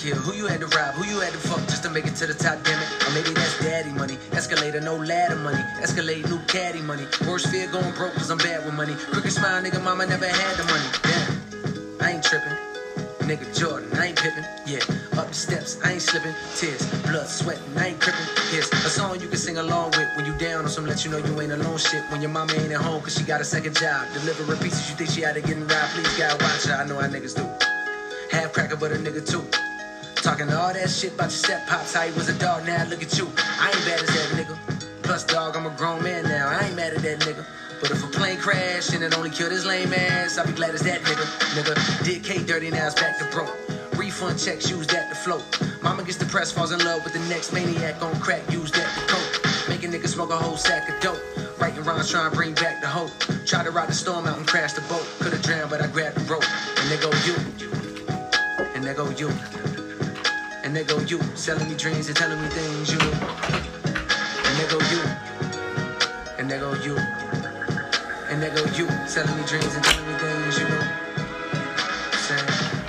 Who you had to rob, who you had to fuck just to make it to the top, damn it. Or maybe that's daddy money. Escalator, no ladder money. Escalate, new caddy money. Worst fear going broke cause I'm bad with money. Crooked smile, nigga, mama never had the money. Damn, I ain't tripping. Nigga Jordan, I ain't pippin', yeah. Up the steps, I ain't slipping. Tears, blood, sweating, I ain't crippin'. Here's a song you can sing along with when you down on some let you know you ain't alone shit. When your mama ain't at home cause she got a second job. Delivering pieces you think she out of getting robbed. Please, God, watch her. I know how niggas do. Half cracker, but a nigga too. Talking all that shit about your step pops, how he was a dog, now look at you. I ain't bad as that nigga. Plus, dog, I'm a grown man now, I ain't mad at that nigga. But if a plane crash and it only killed his lame ass, I'll be glad as that nigga. Nigga, did K dirty, now it's back to broke. Refund checks, use that to float. Mama gets depressed, falls in love with the next maniac on crack, use that to cope. Make a nigga smoke a whole sack of dope. Writing rhymes, trying to bring back the hope. Try to ride the storm out and crash the boat. Could've drowned, but I grabbed the rope. And there go you. And there go you. And there go you, selling me dreams and telling me things you knew. And there go you. And there go you. And there go you, selling me dreams and telling me things you knew. Saying,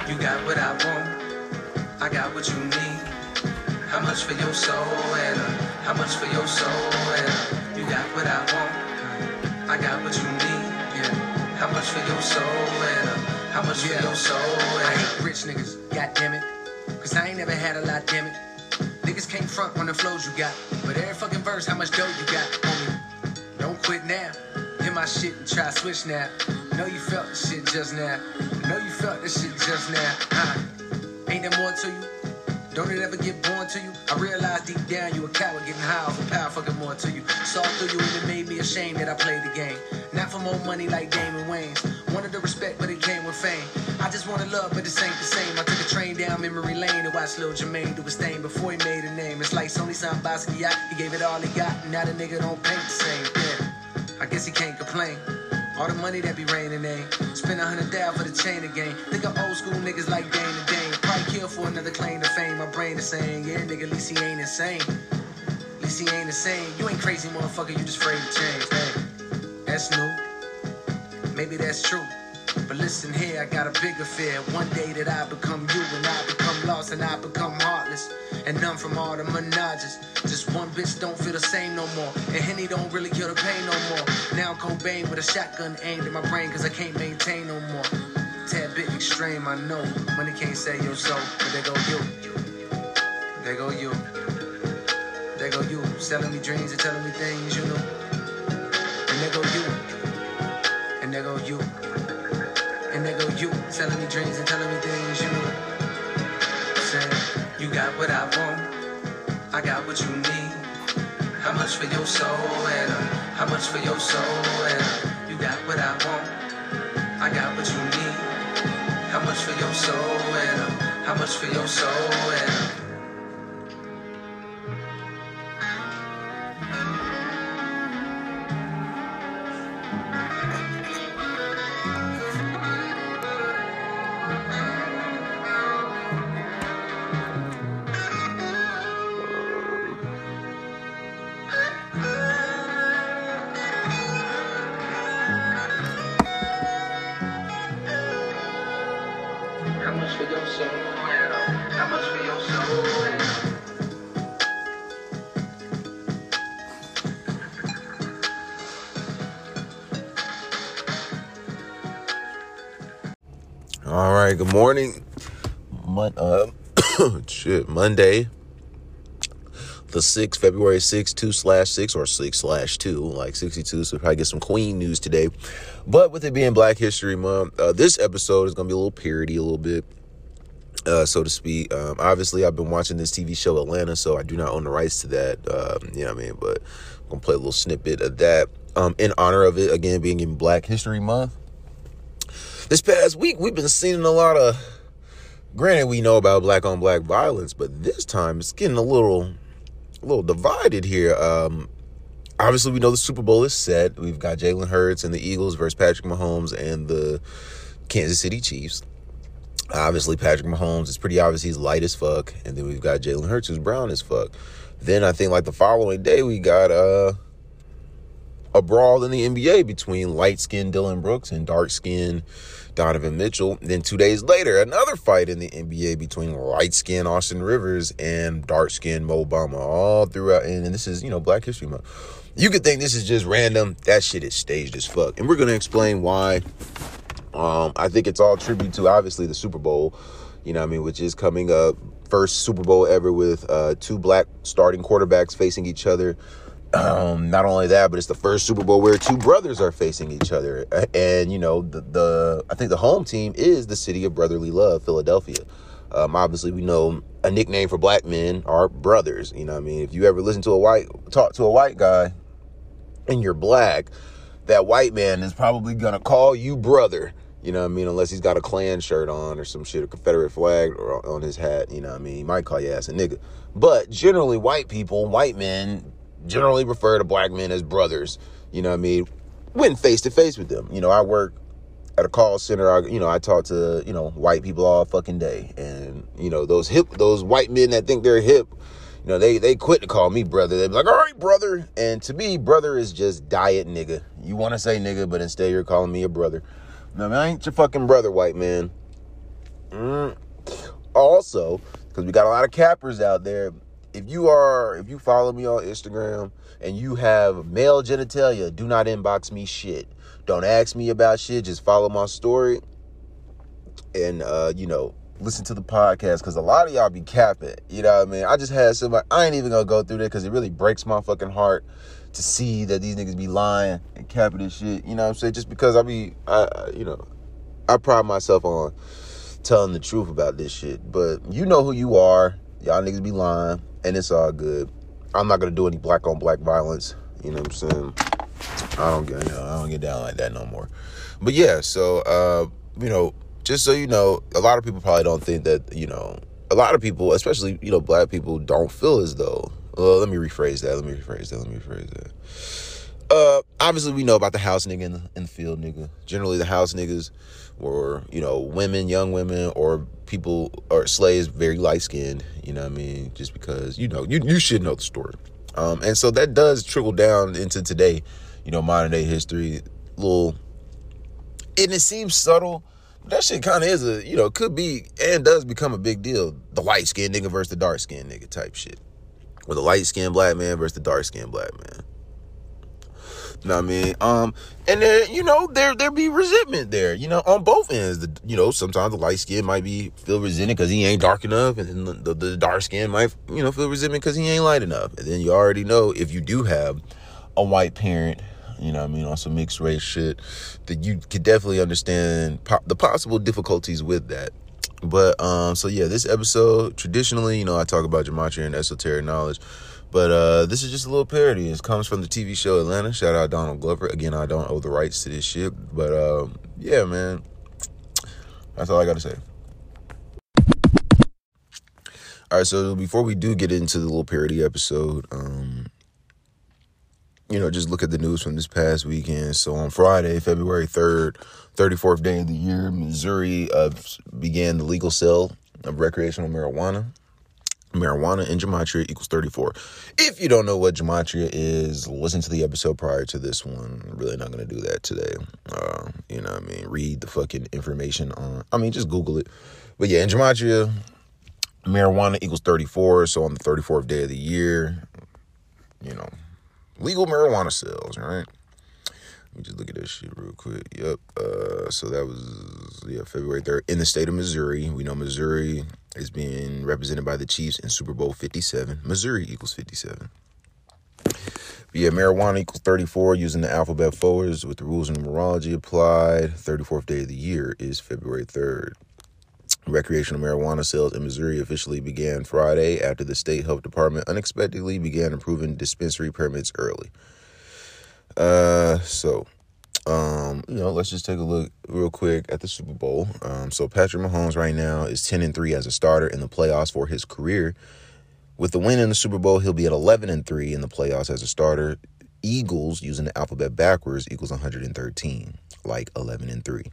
you got what I want, I got what you need. How much for your soul and uh, how much for your soul and uh, you got what I want, I got what you need. Yeah, how much for your soul and uh, how much for your soul and I hate rich niggas, god damn it. Cause I ain't never had a lot, damn it. Niggas can't front on the flows you got. But every fucking verse, how much dough you got, homie? Don't quit now. Hit my shit and try switch now. Know you felt this shit just now. Know you felt this shit just now. Ain't there more to you? Don't it ever get born to you? I realize deep down you a coward getting high off of power fucking more to you. Saw through you and it made me ashamed that I played the game. Not for more money like Damon Wayans. Wanted the respect, but it came with fame. I just wanted love, but this ain't the same. I took a train down memory lane to watch Lil Jermaine do his thing before he made a name. It's like Sony signed Basquiat. He gave it all he got, now the nigga don't paint the same. Yeah, I guess he can't complain. All the money that be raining ain't. Spend a hundred down for the chain again. Think of old school niggas like Dane and Dane. Probably kill for another claim to fame. My brain is saying, yeah, nigga, at least he ain't insane. At least he ain't insane. You ain't crazy, motherfucker. You just afraid to change. Hey, that's new. Maybe that's true. But listen here, I got a bigger fear. One day that I become you and I become lost and I become heartless. And none from all the menages. Just one bitch don't feel the same no more. And Henny don't really kill the pain no more. Now I'm Cobain with a shotgun aimed at my brain cause I can't maintain no more. Extreme, I know. Money can't save your soul, but there go you. There go you. There go you. Selling me dreams and telling me things you know. And there go you. And there go you. And there go you, telling me dreams and telling me things you know. Saying, you got what I want, I got what you need. How much for your soul and uh, how much for your soul and uh, you got what I want, I got what you need. How much for your soul and how much for your soul and morning. Mon- uh, shit, Monday, the 6th, February 6th, 2 slash 6 or 6 slash 2, like 62. So probably get some Queen news today. But with it being Black History Month, uh, this episode is going to be a little parody, a little bit, uh, so to speak. Um, obviously, I've been watching this TV show Atlanta, so I do not own the rights to that. Um, you know what I mean? But I'm going to play a little snippet of that um, in honor of it, again, being in Black History Month this past week we've been seeing a lot of granted we know about black on black violence but this time it's getting a little a little divided here. Um obviously we know the super bowl is set. We've got jalen hurts and the eagles versus patrick mahomes and the kansas city chiefs. Obviously patrick mahomes is pretty obvious he's light as fuck and then we've got jalen hurts who's brown as fuck. Then i think like the following day we got uh a brawl in the NBA between light skinned Dillon Brooks and dark skinned Donovan Mitchell. Then two days later, another fight in the NBA between light skinned Austin Rivers and dark skinned Mo Bamba. All throughout, and this is, you know, Black History Month. You could think this is just random. That shit is staged as fuck. And we're going to explain why. Um, I think it's all tribute to obviously the Super Bowl, you know I mean, which is coming up. First Super Bowl ever with uh, two black starting quarterbacks facing each other. Um, not only that, but it's the first Super Bowl where two brothers are facing each other. And, you know, the, the I think the home team is the city of brotherly love, Philadelphia. Um, obviously, we know a nickname for black men are brothers. You know I mean? If you ever listen to a white, talk to a white guy and you're black, that white man is probably to call you brother. You know what I mean? Unless he's got a Klan shirt on or some shit, a Confederate flag on his hat. You know what I mean? He might call you ass a nigga. But generally, white people, white men, generally refer to black men as brothers. You know what I mean? When face to face with them. You know, I work at a call center. I, you know, I talk to you know white people all fucking day, and you know those hip, those white men that think they're hip. You know, they they quit to call me brother. They be like, "All right, brother." And to me, brother is just diet nigga. You want to say nigga, but instead you're calling me a brother. No, man, I ain't your fucking brother, white man. Mm. Also, because we got a lot of cappers out there if you are if you follow me on Instagram and you have male genitalia, do not inbox me shit. Don't ask me about shit. Just follow my story and uh, you know, listen to the podcast because a lot of y'all be capping. You know what I mean? I just had somebody I ain't even gonna go through that because it really breaks my fucking heart to see that these niggas be lying and capping this shit. You know what I'm saying? Just because I be I you know, I pride myself on telling the truth about this shit. But you know who you are. Y'all niggas be lying and it's all good. I'm not gonna do any black on black violence. You know what I'm saying? I don't get know, I don't get down like that no more. But yeah, so uh, you know, just so you know, a lot of people probably don't think that you know, a lot of people, especially you know, black people, don't feel as though. Well, let me rephrase that. Let me rephrase that. Let me rephrase that. Uh, obviously we know about the house nigga in the, in the field nigga. Generally, the house niggas were you know women, young women, or people or slaves very light skinned. You know what I mean? Just because you know you you should know the story. Um, and so that does trickle down into today. You know, modern day history. Little, and it seems subtle. But that shit kind of is a you know could be and does become a big deal. The light skinned nigga versus the dark skinned nigga type shit. Or the light skinned black man versus the dark skinned black man. Know what I mean? Um, and then you know there there be resentment there. You know on both ends. The, you know sometimes the light skin might be feel resented because he ain't dark enough, and then the, the, the dark skin might you know feel resentment because he ain't light enough. And then you already know if you do have a white parent, you know what I mean, on some mixed race shit, that you could definitely understand po- the possible difficulties with that. But um, so yeah, this episode traditionally, you know, I talk about gematria and esoteric knowledge. But uh, this is just a little parody. It comes from the TV show Atlanta. Shout out Donald Glover. Again, I don't owe the rights to this shit. But uh, yeah, man. That's all I got to say. All right, so before we do get into the little parody episode, um, you know, just look at the news from this past weekend. So on Friday, February 3rd, 34th day of the year, Missouri uh, began the legal sale of recreational marijuana marijuana and gematria equals 34. If you don't know what gematria is, listen to the episode prior to this one. I'm really not going to do that today. Uh, you know I mean? Read the fucking information on, I mean, just Google it. But yeah, in gematria, marijuana equals 34. So on the 34th day of the year, you know, legal marijuana sales, right? Let me just look at this shit real quick. Yep. Uh, so that was yeah February third in the state of Missouri. We know Missouri is being represented by the Chiefs in Super Bowl fifty seven. Missouri equals fifty seven. Yeah, marijuana equals 34 using the alphabet forwards with the rules of numerology applied. 34th day of the year is February 3rd. Recreational marijuana sales in Missouri officially began Friday after the state health department unexpectedly began approving dispensary permits early. Uh, so, um, you know, let's just take a look real quick at the Super Bowl. Um, so Patrick Mahomes right now is 10 and 3 as a starter in the playoffs for his career. With the win in the Super Bowl, he'll be at 11 and 3 in the playoffs as a starter. Eagles, using the alphabet backwards, equals 113, like 11 and 3.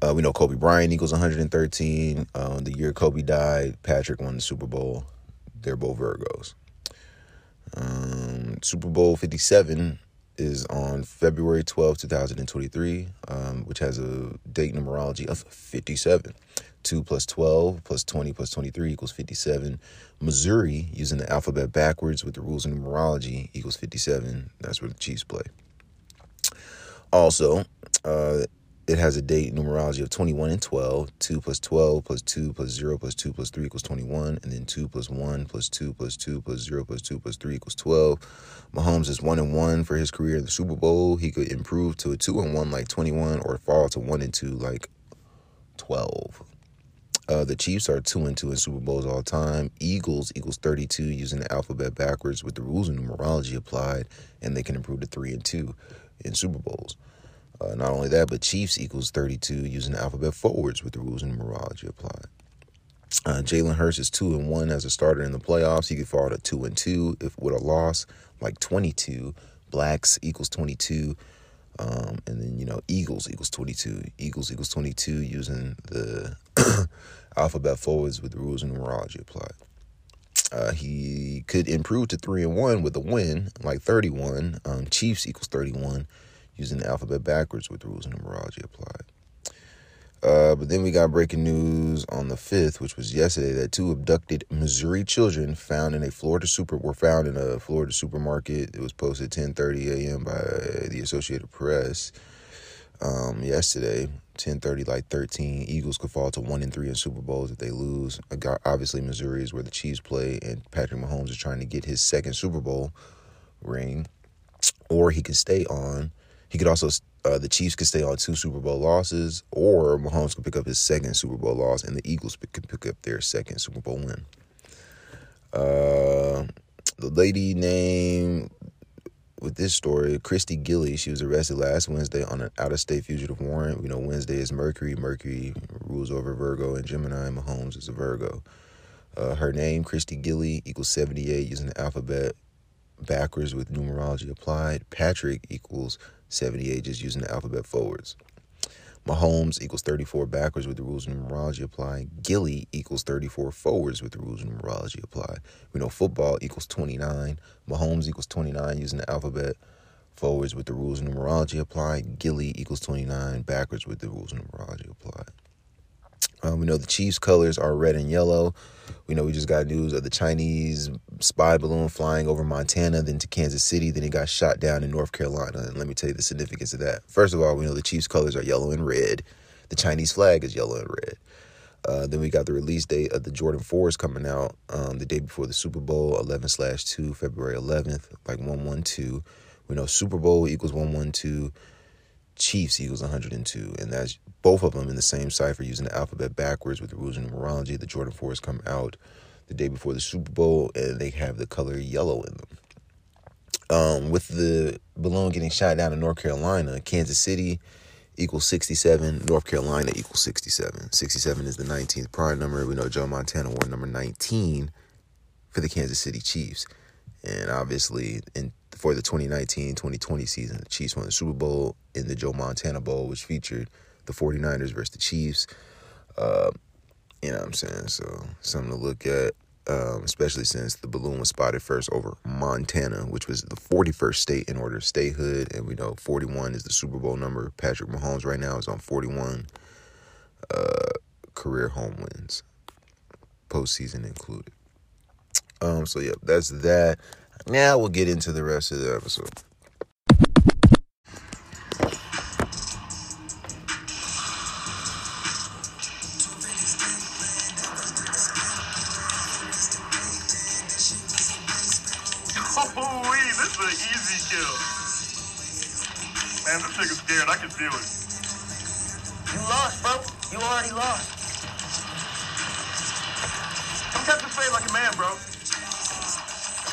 Uh, we know Kobe Bryant equals 113. Uh, the year Kobe died, Patrick won the Super Bowl. They're both Virgos. Um, Super Bowl 57 is on February 12, 2023, um, which has a date numerology of 57. 2 plus 12 plus 20 plus 23 equals 57. Missouri, using the alphabet backwards with the rules of numerology, equals 57. That's where the Chiefs play. Also, uh, it has a date numerology of 21 and 12. 2 plus 12 plus 2 plus 0 plus 2 plus 3 equals 21. And then 2 plus 1 plus 2 plus 2 plus 0 plus 2 plus 3 equals 12. Mahomes is 1 and 1 for his career in the Super Bowl. He could improve to a 2 and 1 like 21 or fall to 1 and 2 like 12. Uh, the Chiefs are 2 and 2 in Super Bowls all time. Eagles equals 32 using the alphabet backwards with the rules of numerology applied, and they can improve to 3 and 2 in Super Bowls. Uh, not only that, but Chiefs equals 32 using alphabet forwards with the rules and numerology applied. Uh, Jalen Hurts is two and one as a starter in the playoffs. He could fall to two and two if with a loss, like 22. Blacks equals 22. Um, and then, you know, Eagles equals 22. Eagles equals 22 using the alphabet forwards with the rules and numerology applied. Uh, he could improve to three and one with a win, like 31. Um, Chiefs equals 31 using the alphabet backwards with rules and numerology applied. Uh, but then we got breaking news on the 5th, which was yesterday, that two abducted Missouri children found in a Florida super were found in a Florida supermarket. It was posted 10:30 a.m. by the Associated Press. Um, yesterday, 10:30, like 13, Eagles could fall to one and three in Super Bowls if they lose. Obviously, Missouri is where the Chiefs play, and Patrick Mahomes is trying to get his second Super Bowl ring, or he can stay on he could also uh, the Chiefs could stay on two Super Bowl losses, or Mahomes could pick up his second Super Bowl loss, and the Eagles could pick up their second Super Bowl win. Uh, the lady named with this story, Christy Gilly, she was arrested last Wednesday on an out-of-state fugitive warrant. We know Wednesday is Mercury. Mercury rules over Virgo and Gemini. Mahomes is a Virgo. Uh, her name, Christy Gilly, equals 78 using the alphabet backwards with numerology applied. Patrick equals 78 just using the alphabet forwards. Mahomes equals 34 backwards with the rules of numerology apply. Gilly equals 34 forwards with the rules of numerology apply. We know football equals 29. Mahomes equals 29 using the alphabet forwards with the rules of numerology apply. Gilly equals 29 backwards with the rules of numerology apply. Um, we know the Chiefs' colors are red and yellow. We know we just got news of the Chinese spy balloon flying over Montana, then to Kansas City, then it got shot down in North Carolina. And let me tell you the significance of that. First of all, we know the Chiefs' colors are yellow and red. The Chinese flag is yellow and red. Uh, then we got the release date of the Jordan 4s coming out um, the day before the Super Bowl, 11 slash 2, February 11th, like 112. We know Super Bowl equals 112. Chiefs equals 102, and that's both of them in the same cipher using the alphabet backwards with the rules of numerology. The Jordan 4s come out the day before the Super Bowl, and they have the color yellow in them. Um, with the balloon getting shot down in North Carolina, Kansas City equals 67, North Carolina equals 67. 67 is the 19th prime number. We know Joe Montana wore number 19 for the Kansas City Chiefs. And obviously, in for the 2019-2020 season, the Chiefs won the Super Bowl in the Joe Montana Bowl, which featured the 49ers versus the Chiefs. Uh, you know what I'm saying? So something to look at, um, especially since the balloon was spotted first over Montana, which was the 41st state in order of statehood. And we know 41 is the Super Bowl number. Patrick Mahomes right now is on 41 uh, career home wins, postseason included. Um, so yeah, that's that. Now we'll get into the rest of the episode. this is an easy kill. Man, this nigga's scared. I can feel it. You lost, bro. You already lost. I'm catching fade like a man, bro.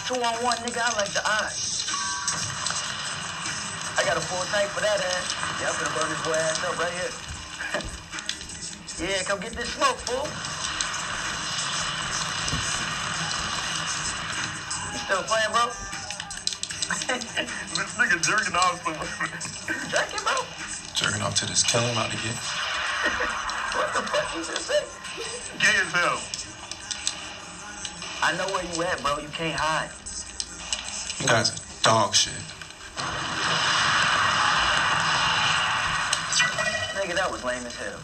Two on one, nigga. I like the odds. I got a full tank for that ass. Yeah, I'm gonna burn this boy ass up right here. yeah, come get this smoke, fool. You still playing, bro? this nigga jerking off so Jerking, bro? Jerking off to this killer I'm about to get. What the fuck you just say? Gay as hell. I know where you at, bro. You can't hide. You guys are dog shit. Nigga, that was lame as hell.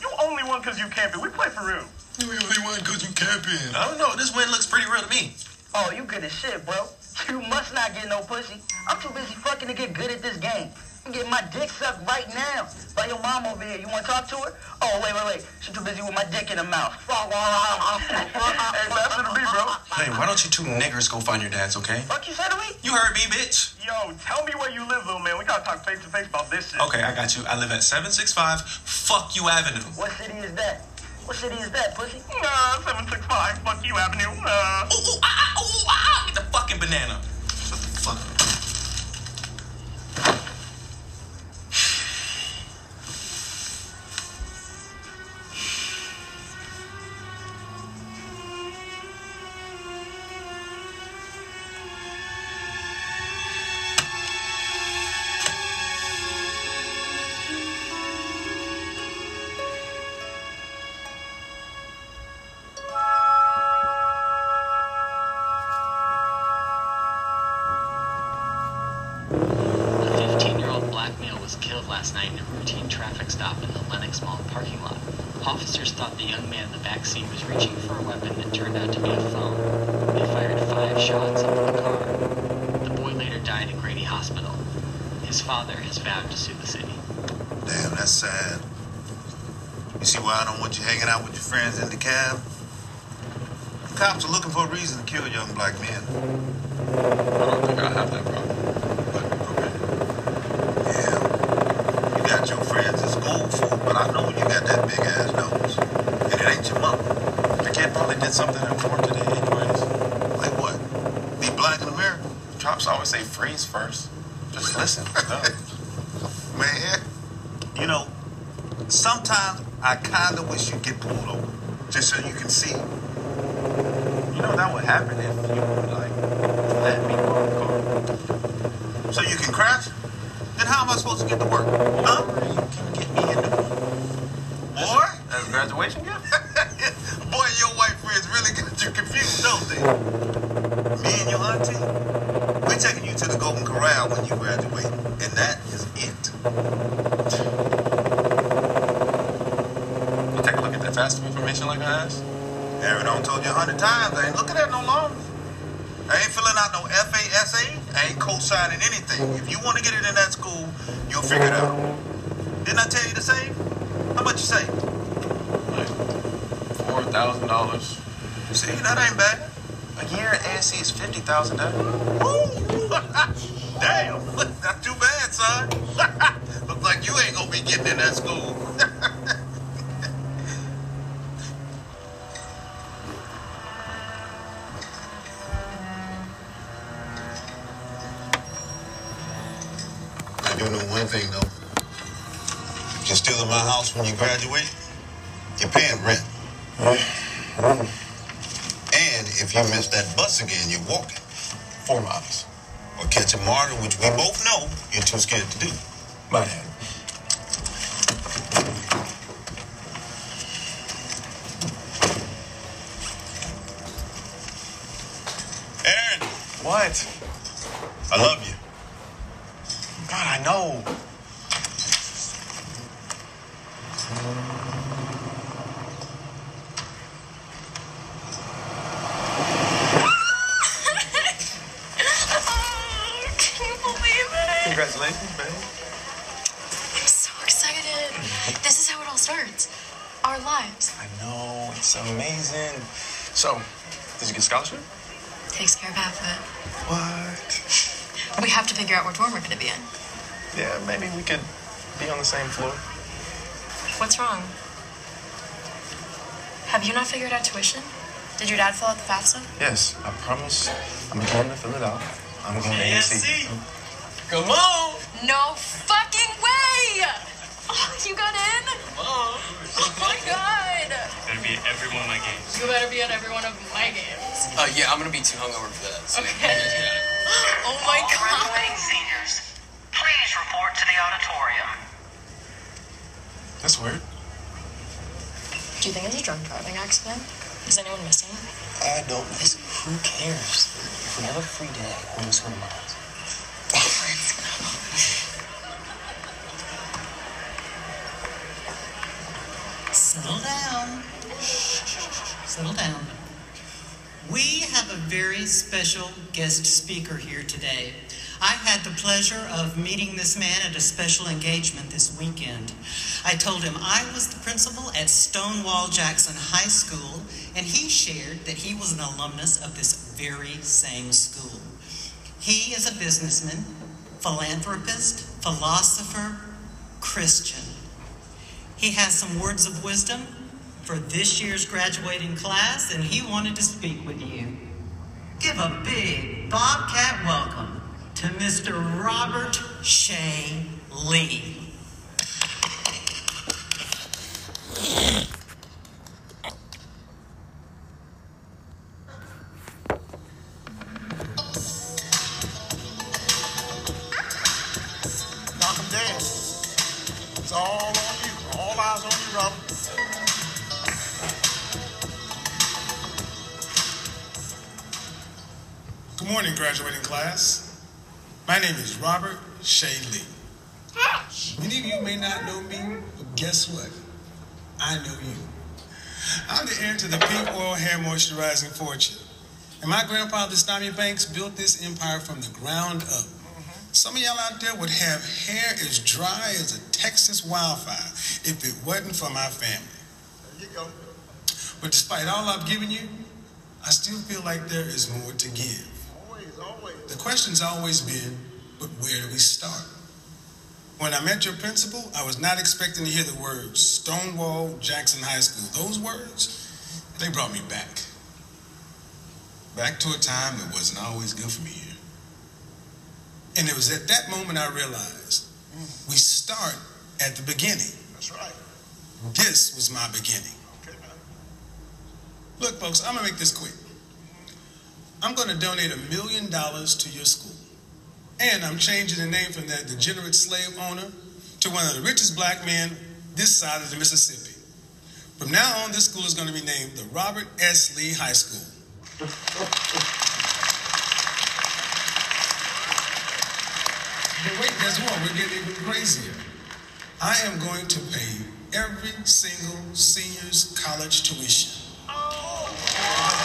You only won because you camping. We play for real. You only won because you camping. I don't know. This win looks pretty real to me. Oh, you good as shit, bro. You must not get no pussy. I'm too busy fucking to get good at this game. I'm getting my dick sucked right now by your mom over here. You want to talk to her? Oh, wait, wait, wait. She's too busy with my dick in her mouth. Hey, pass it to me, bro. Hey, why don't you two niggers go find your dads, okay? Fuck you said to me? You heard me, bitch. Yo, tell me where you live, little man. We gotta talk face to face about this shit. Okay, I got you. I live at 765 Fuck You Avenue. What city is that? What city is that, pussy? Nah, 765, fuck you, Avenue. Uh, Ooh, ooh, ah, ah, ooh, ah, ah. Get the fucking banana. Shut the fuck You see why I don't want you hanging out with your friends in the cab? The cops are looking for a reason to kill young black men. I don't think I have that problem. But, okay. Yeah. You got your friends as gold food, but I know you got that big ass nose. And it ain't your mother. The kid probably did something important today, anyways. Like what? Be black in America? Cops always say freeze first. Just listen. No. Man, you know, sometimes I kind of wish you'd get pulled over just so you can see. You know that would happen if you would like let me go in the car. So you can crash? Then how am I supposed to get to work? Huh? Or you can get me in the Boy? as a graduation gift. Boy, your white friends really got you confused, don't they? Me and your auntie, we're taking you to the Golden Corral when you graduate, and that is it. You take a look at that FAFSA information like I asked. Aaron on told you a hundred times, I ain't looking at no longer. I ain't filling out no FAFSA. I ain't co-signing anything. If you want to get it in that school, you'll figure it out. Didn't I tell you to save? How much you save? Like four thousand dollars. See, that ain't bad. A year at ASC is fifty thousand. Woo! Damn, not too bad, son. Look like you ain't gonna be getting in that school. I do know one thing though. If you're still in my house when you graduate, you're paying rent. If you miss that bus again, you're walking. Four miles. Or catch a MARTA, which we both know you're too scared to do. My bad. Aaron, What? I love you. Figure out what dorm we're going to be in. Yeah, maybe we could be on the same floor. What's wrong? Have you not figured out tuition? Did your dad fill out the FAFSA? Yes, I promise. I'm going to fill it out. I'm going to ASC. Come on! No fucking way! Oh, you got in? Oh my god! Better be at every one of my games. You better be at every one of my games. Uh, yeah, I'm gonna be too hungover for that. So Okay oh my All god. graduating seniors, please report to the auditorium. That's weird. Do you think it's a drunk driving accident? Is anyone missing? I don't miss. Who cares? If we have a free day, we'll just go to Miles. Let's. Settle down. Settle down. We have a very special guest speaker here today. I had the pleasure of meeting this man at a special engagement this weekend. I told him I was the principal at Stonewall Jackson High School, and he shared that he was an alumnus of this very same school. He is a businessman, philanthropist, philosopher, Christian. He has some words of wisdom for this year's graduating class, and he wanted to speak with you. Give a big Bobcat welcome to Mr. Robert Shea Lee. Hair moisturizing fortune. And my grandfather, Stommy Banks, built this empire from the ground up. Some of y'all out there would have hair as dry as a Texas wildfire if it wasn't for my family. There you go. But despite all I've given you, I still feel like there is more to give. Always, always. The question's always been, but where do we start? When I met your principal, I was not expecting to hear the words Stonewall Jackson High School. Those words, they brought me back. Back to a time that wasn't always good for me here. And it was at that moment I realized we start at the beginning. That's right. This was my beginning. Okay, man. Look, folks, I'm gonna make this quick. I'm gonna donate a million dollars to your school. And I'm changing the name from that degenerate slave owner to one of the richest black men this side of the Mississippi. From now on, this school is going to be named the Robert S. Lee High School. But wait, there's more. We're getting even crazier. I am going to pay every single senior's college tuition. Who's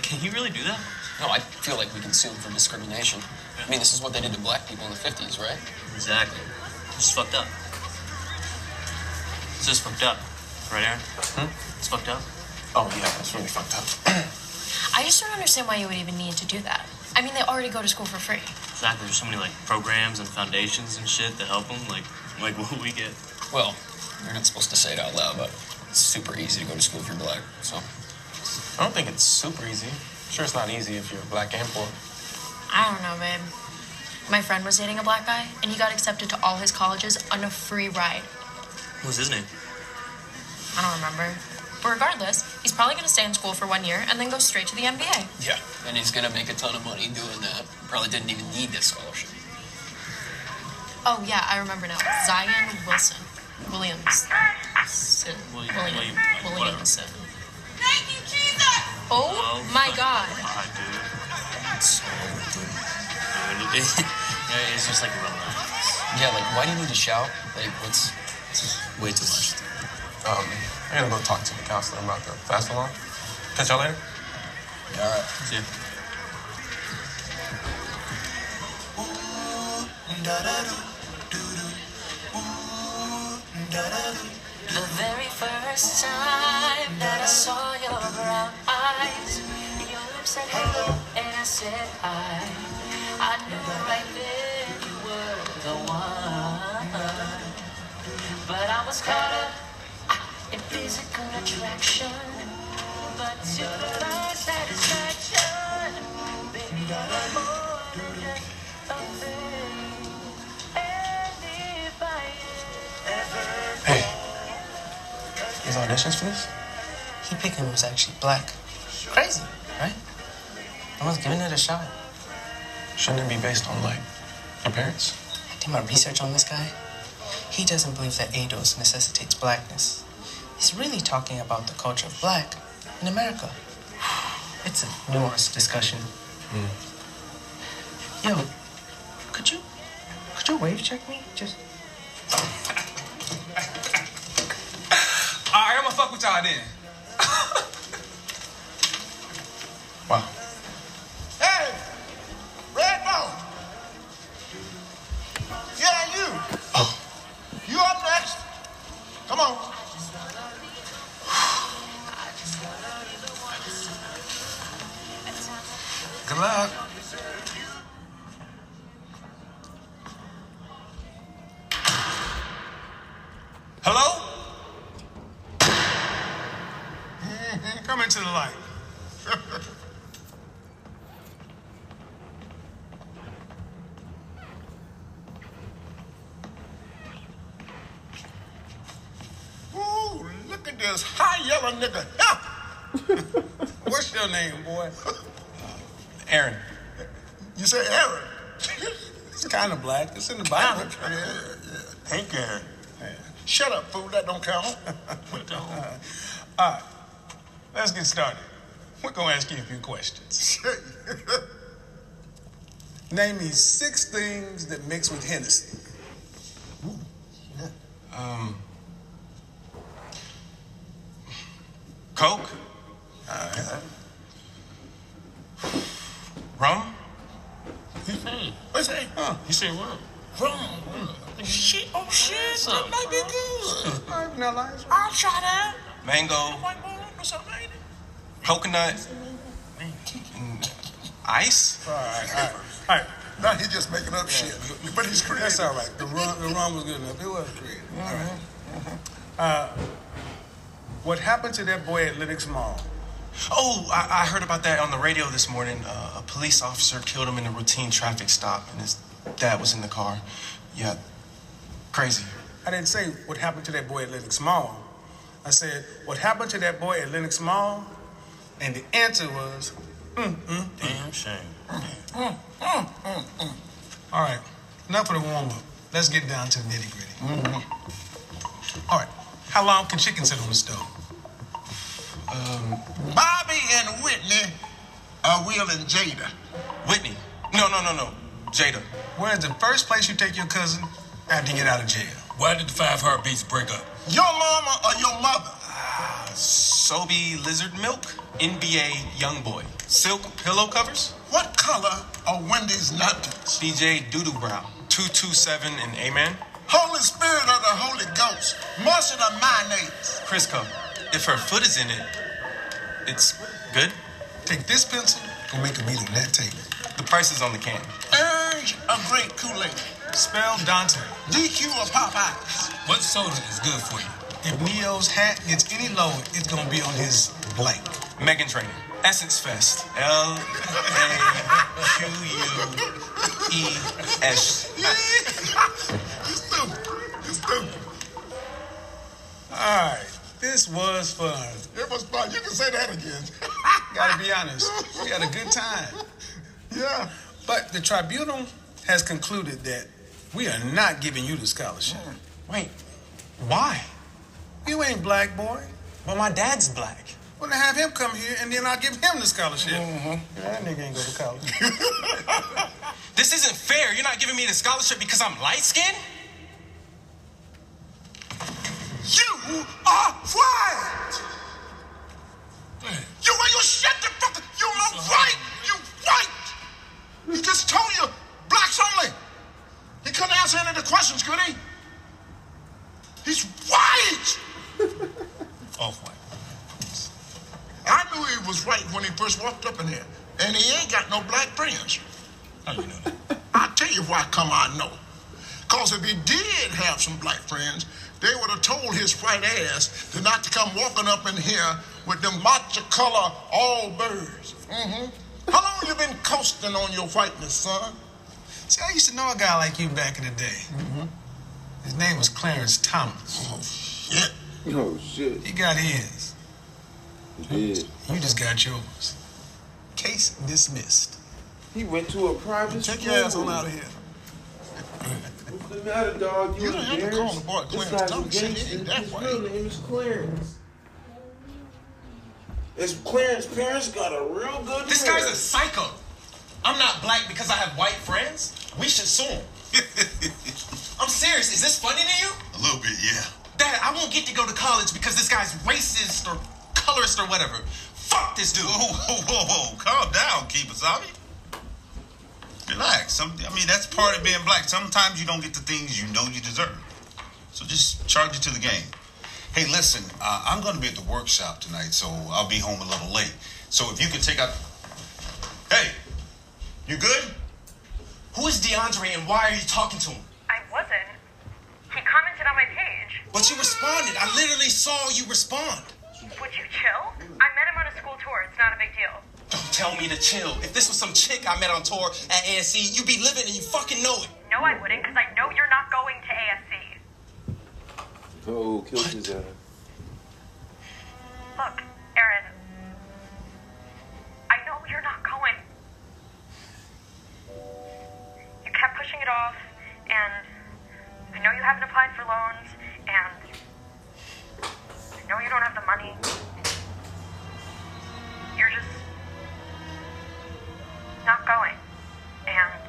Like, can you really do that? No, I feel like we can sue them for discrimination. I mean, this is what they did to black people in the 50s, right? Exactly. It's fucked up. It's just fucked up. Right, Aaron? Hmm? It's fucked up. Oh, yeah, it's really fucked up. I just don't understand why you would even need to do that. I mean, they already go to school for free. Exactly. There's so many, like, programs and foundations and shit that help them. Like, like what we get. Well, you're not supposed to say it out loud, but it's super easy to go to school if you're black, so. I don't think it's super easy. Sure, it's not easy if you're a black and poor. I don't know, babe. My friend was dating a black guy, and he got accepted to all his colleges on a free ride. What's his name? I don't remember. But regardless, he's probably going to stay in school for one year and then go straight to the NBA. Yeah. And he's gonna make a ton of money doing that. Probably didn't even need this scholarship. Oh, yeah, I remember now. Zion Wilson. Williams. Sin- William- William. William- Williamson. Oh, my god. God, dude. So good. Dude, it, yeah, it's just like irrelevant. Yeah, like, why do you need to shout? Like, what's. Way too much. Um, I gotta go talk to the counselor about the fast alarm. Catch y'all later. Yeah, all right. See ya. The very first time that I saw your brown eyes, your lips said hello and I said hi. I knew right then you were the one. But I was caught up in physical attraction, but to my satisfaction, baby, you're auditions for this? He picking was actually black. Crazy, right? No one's giving it a shot. Shouldn't it be based on, like, your parents? I did my research on this guy. He doesn't believe that ADOS necessitates blackness. He's really talking about the culture of black in America. It's a nuanced discussion. Hmm. Yo, could you could you wave check me? Just All right, I'm nigga. What's your name, boy? Aaron. You say Aaron. It's kind of black. It's in the Bible. Yeah, yeah. Hank Aaron. Shut up, fool. That don't count. All right, let's get started. We're gonna ask you a few questions. Name me six things that mix with Hennessy. Um. Coke? Rum? What's that? Huh? You say what? Wrong. Shit. Oh, shit. That might be good. All right, vanilla ice. I'll try that. Mango, White boy, what's up, lady? coconut, and ice? All right, all right. All right. Now he's just making up shit. But he's creative. That's all right. The rum, the rum was good enough. It was creative. All right. Uh, what happened to that boy at Lenox Mall? Oh, I, I heard about that on the radio this morning. Uh, a police officer killed him in a routine traffic stop, and his dad was in the car. Yeah, crazy. I didn't say what happened to that boy at Lenox Mall. I said what happened to that boy at Lenox Mall, and the answer was, mm, mm, Damn shame. mm, mm, mm, mm. All right, enough of the warm up. Let's get down to the nitty gritty. All right, how long can chicken sit on the stove? Bobby and Whitney are Will and Jada. Whitney. No, no, no, no. Jada. Where's the first place you take your cousin after you get out of jail? Why did the five heartbeats break up? Your mama or your mother? Ah, Sobe Lizard Milk. NBA Youngboy. Silk pillow covers. What color are Wendy's napkins? DJ Doodoo Brow. 227 and Amen. Holy Spirit or the Holy Ghost? Mustard or mayonnaise? Crisco. If her foot is in it, it's good. Take this pencil, go make a meal on that table. The price is on the can. Urge a great Kool-Aid. Spell Dante. DQ or Popeyes? What soda is good for you? If Ne-Yo's hat gets any lower, it's gonna be on his blank. Meghan Trainor. Essence Fest. L A Q U E S. You stupid. You stupid. All right, this was fun. It was fun. You can say that again. Gotta be honest, we had a good time. yeah. But the tribunal has concluded that we are not giving you the scholarship. Mm. Wait, why? You ain't black, boy. Well, my dad's black. Well, then have him come here, and then I'll give him the scholarship. Mm-hmm. Yeah, that nigga ain't go to college. This isn't fair. You're not giving me the scholarship because I'm light skinned? You are white. You are you shut the fuck. You are white. You white. He just told you blacks only. He couldn't answer any of the questions, could he? He's white. Off white. I knew he was white when he first walked up in here, and he ain't got no black friends. How you know that? I'll tell you why come I know. Because if he did have some black friends, they would have told his white ass to not to come walking up in here with them matcha color all birds. Mm-hmm. How long you been coasting on your whiteness, son? See, I used to know a guy like you back in the day. His name was Clarence Thomas. Oh, shit. Oh shit. He got his. He did. You just got yours. Case dismissed. He went to a private Take school. your ass on out of here. What's the matter, dog? You don't have to call the boy This Clarence guy's a Thomas. Shit, he gangster. ain't that His real name is Clarence. His Clarence parents got a real good This hair. guy's a psycho. I'm not black because I have white friends. We should sue him. I'm serious. Is this funny to you? A little bit, yeah. Dad, I won't get to go to college because this guy's racist or colorist or whatever. Fuck this dude. Whoa, whoa, whoa, whoa. Calm down, Kibasabi. Relax. Some, I mean, that's part of being black. Sometimes you don't get the things you know you deserve. So just charge it to the game. Hey, listen, uh, I'm going to be at the workshop tonight, so I'll be home a little late. So if you could take out. Hey, you good? Who is DeAndre and why are you talking to him? I wasn't. He commented on my page. But you responded. I literally saw you respond. Would you chill? I met him on a school tour. It's not a big deal. Don't tell me to chill. If this was some chick I met on tour at ASC, you'd be living and you fucking know it. No, I wouldn't, because I know you're not going to ASC. Oh, killed his ass. Look, Aaron. I know you're not going. You kept pushing it off, and I know you haven't applied for loans, and I know you don't have the money. You're just not going. And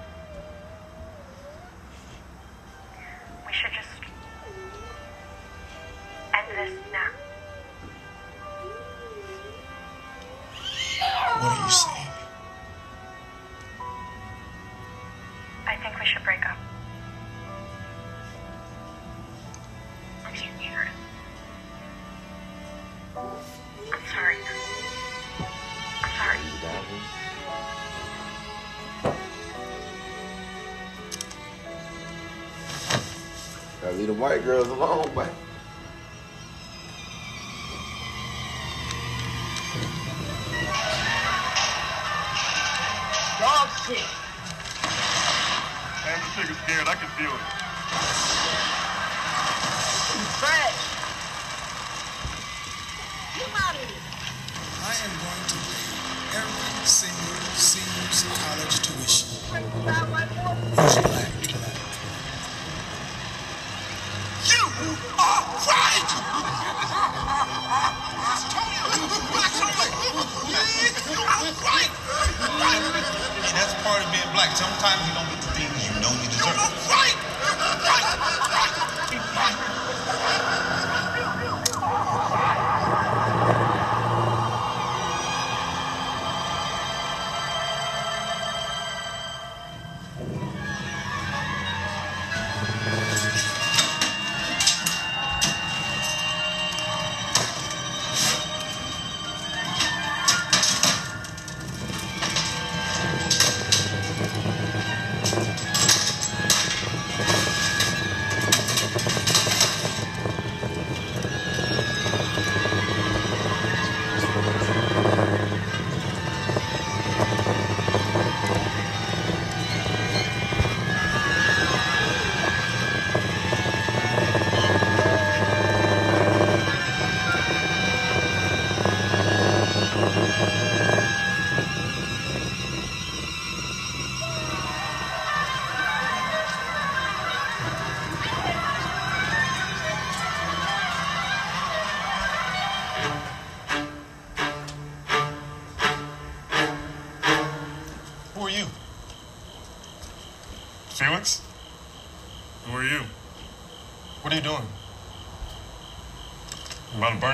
Leave the white girls alone, but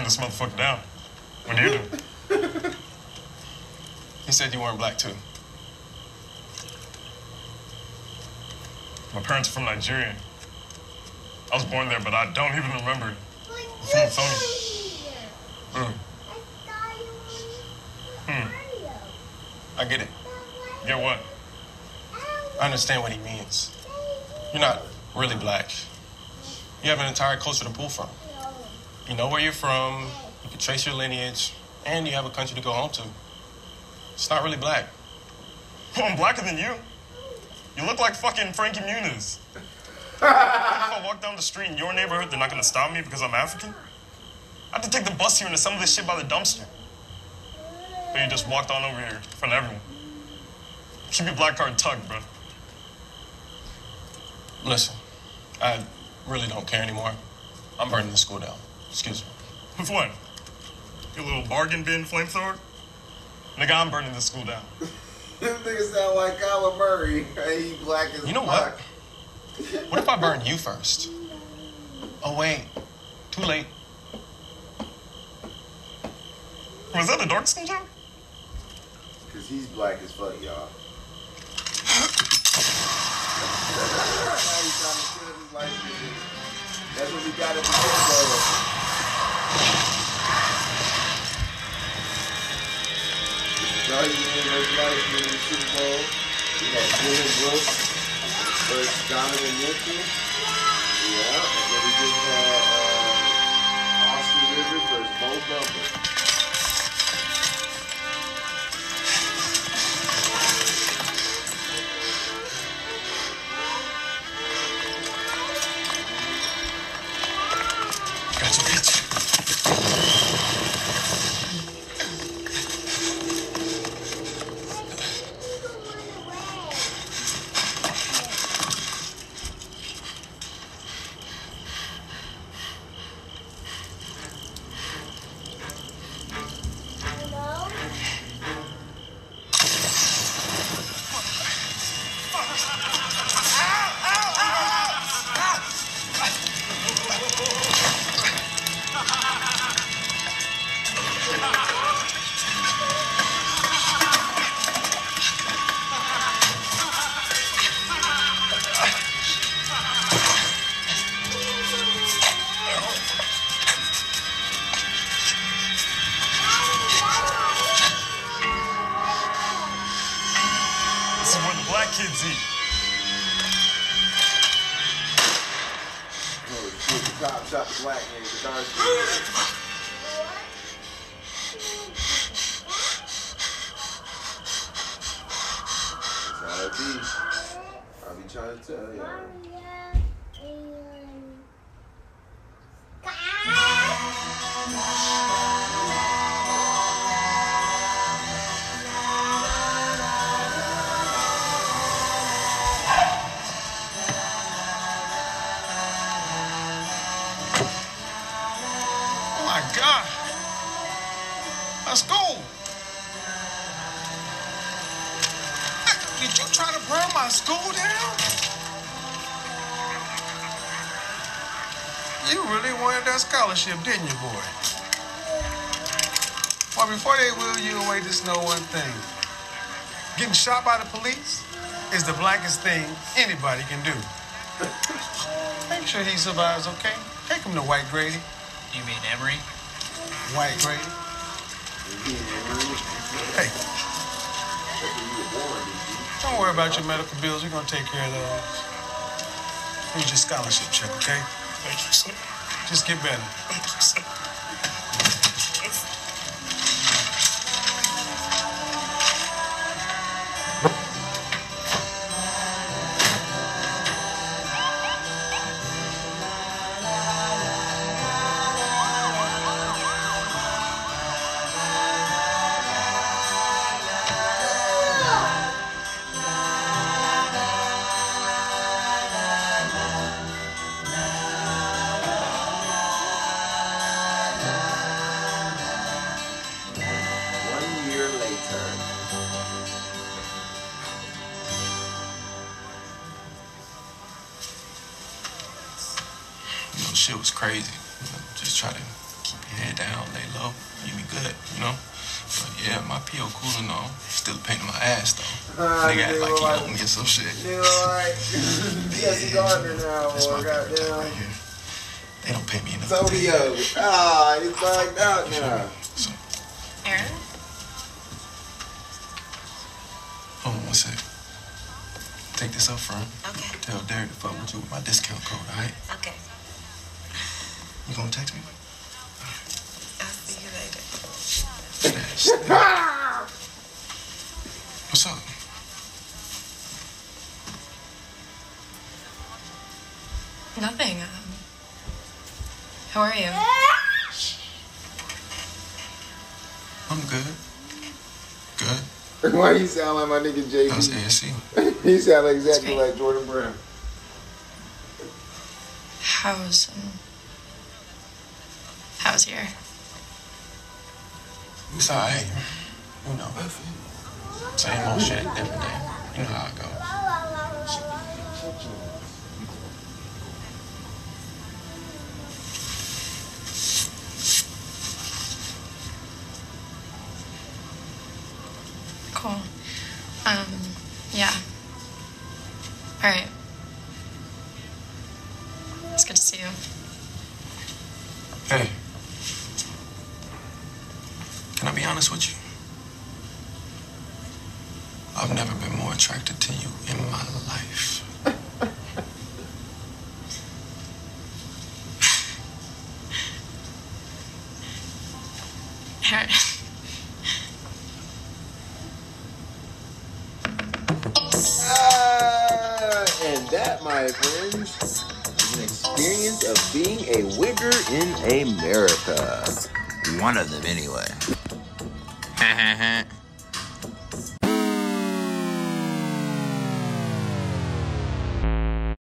this motherfucker down. What are you do. He said you weren't black too. My parents are from Nigeria. I was born there, but I don't even remember it. I'm from Sony. Mm. Hmm. I get it. Get what? I understand what he means. You're not really black. You have an entire culture to pull from. Know where you're from, you can trace your lineage, and you have a country to go home to. It's not really black. I'm blacker than you. You look like fucking Frankie Muniz. if I walk down the street in your neighborhood, they're not gonna stop me because I'm African? I have to take the bus here and assemble this shit by the dumpster. But you just walked on over here in front of everyone. Keep your black card tucked, bro. Listen, I really don't care anymore. I'm burning the school down. Excuse me. With what? Your little bargain bin flamethrower? Nigga, I'm burning the school down. This nigga sound like Kyler Murray. Hey, he black as You know what? What if I burn you first? Oh, wait. Too late. Was that a dark skin joke? Cause he's black as fuck, y'all. Now he's trying to kill his light skin. That's what we got at the end Johnny Man versus Light Skin in the Super Bowl. We had Dillon Brooks versus Donovan Mitchell. Yeah, and then we just had uh, Austin Rivers versus Mo Bamba. Scholarship, didn't you, boy? Well, before they wheel you away, just know one thing. Getting shot by the police is the blackest thing anybody can do. Make sure he survives, okay? Take him to White Grady. You mean Emory? White Grady. Hey. Don't worry about your medical bills. We're gonna take care of those. Here's your scholarship check, okay? Thank you, sir. Just get better. Shit was crazy. You know, just try to keep your head down, lay low, you be good, you know? But yeah, my PO cool and all. Still painting my ass though. Ah, Nigga act like he like- owe me or some shit. Nigga, alright. Jesse Gardner now, That's boy. my Goddamn. right here. They don't pay me enough. Sodio. Ah, he's bugged out now. Why you sound like my nigga JB? That's ASC. you sound exactly like Jordan Brown. How's um, how's your? It's alright. You know, same old shit every day. You know how it goes. cool. Um, yeah. All right.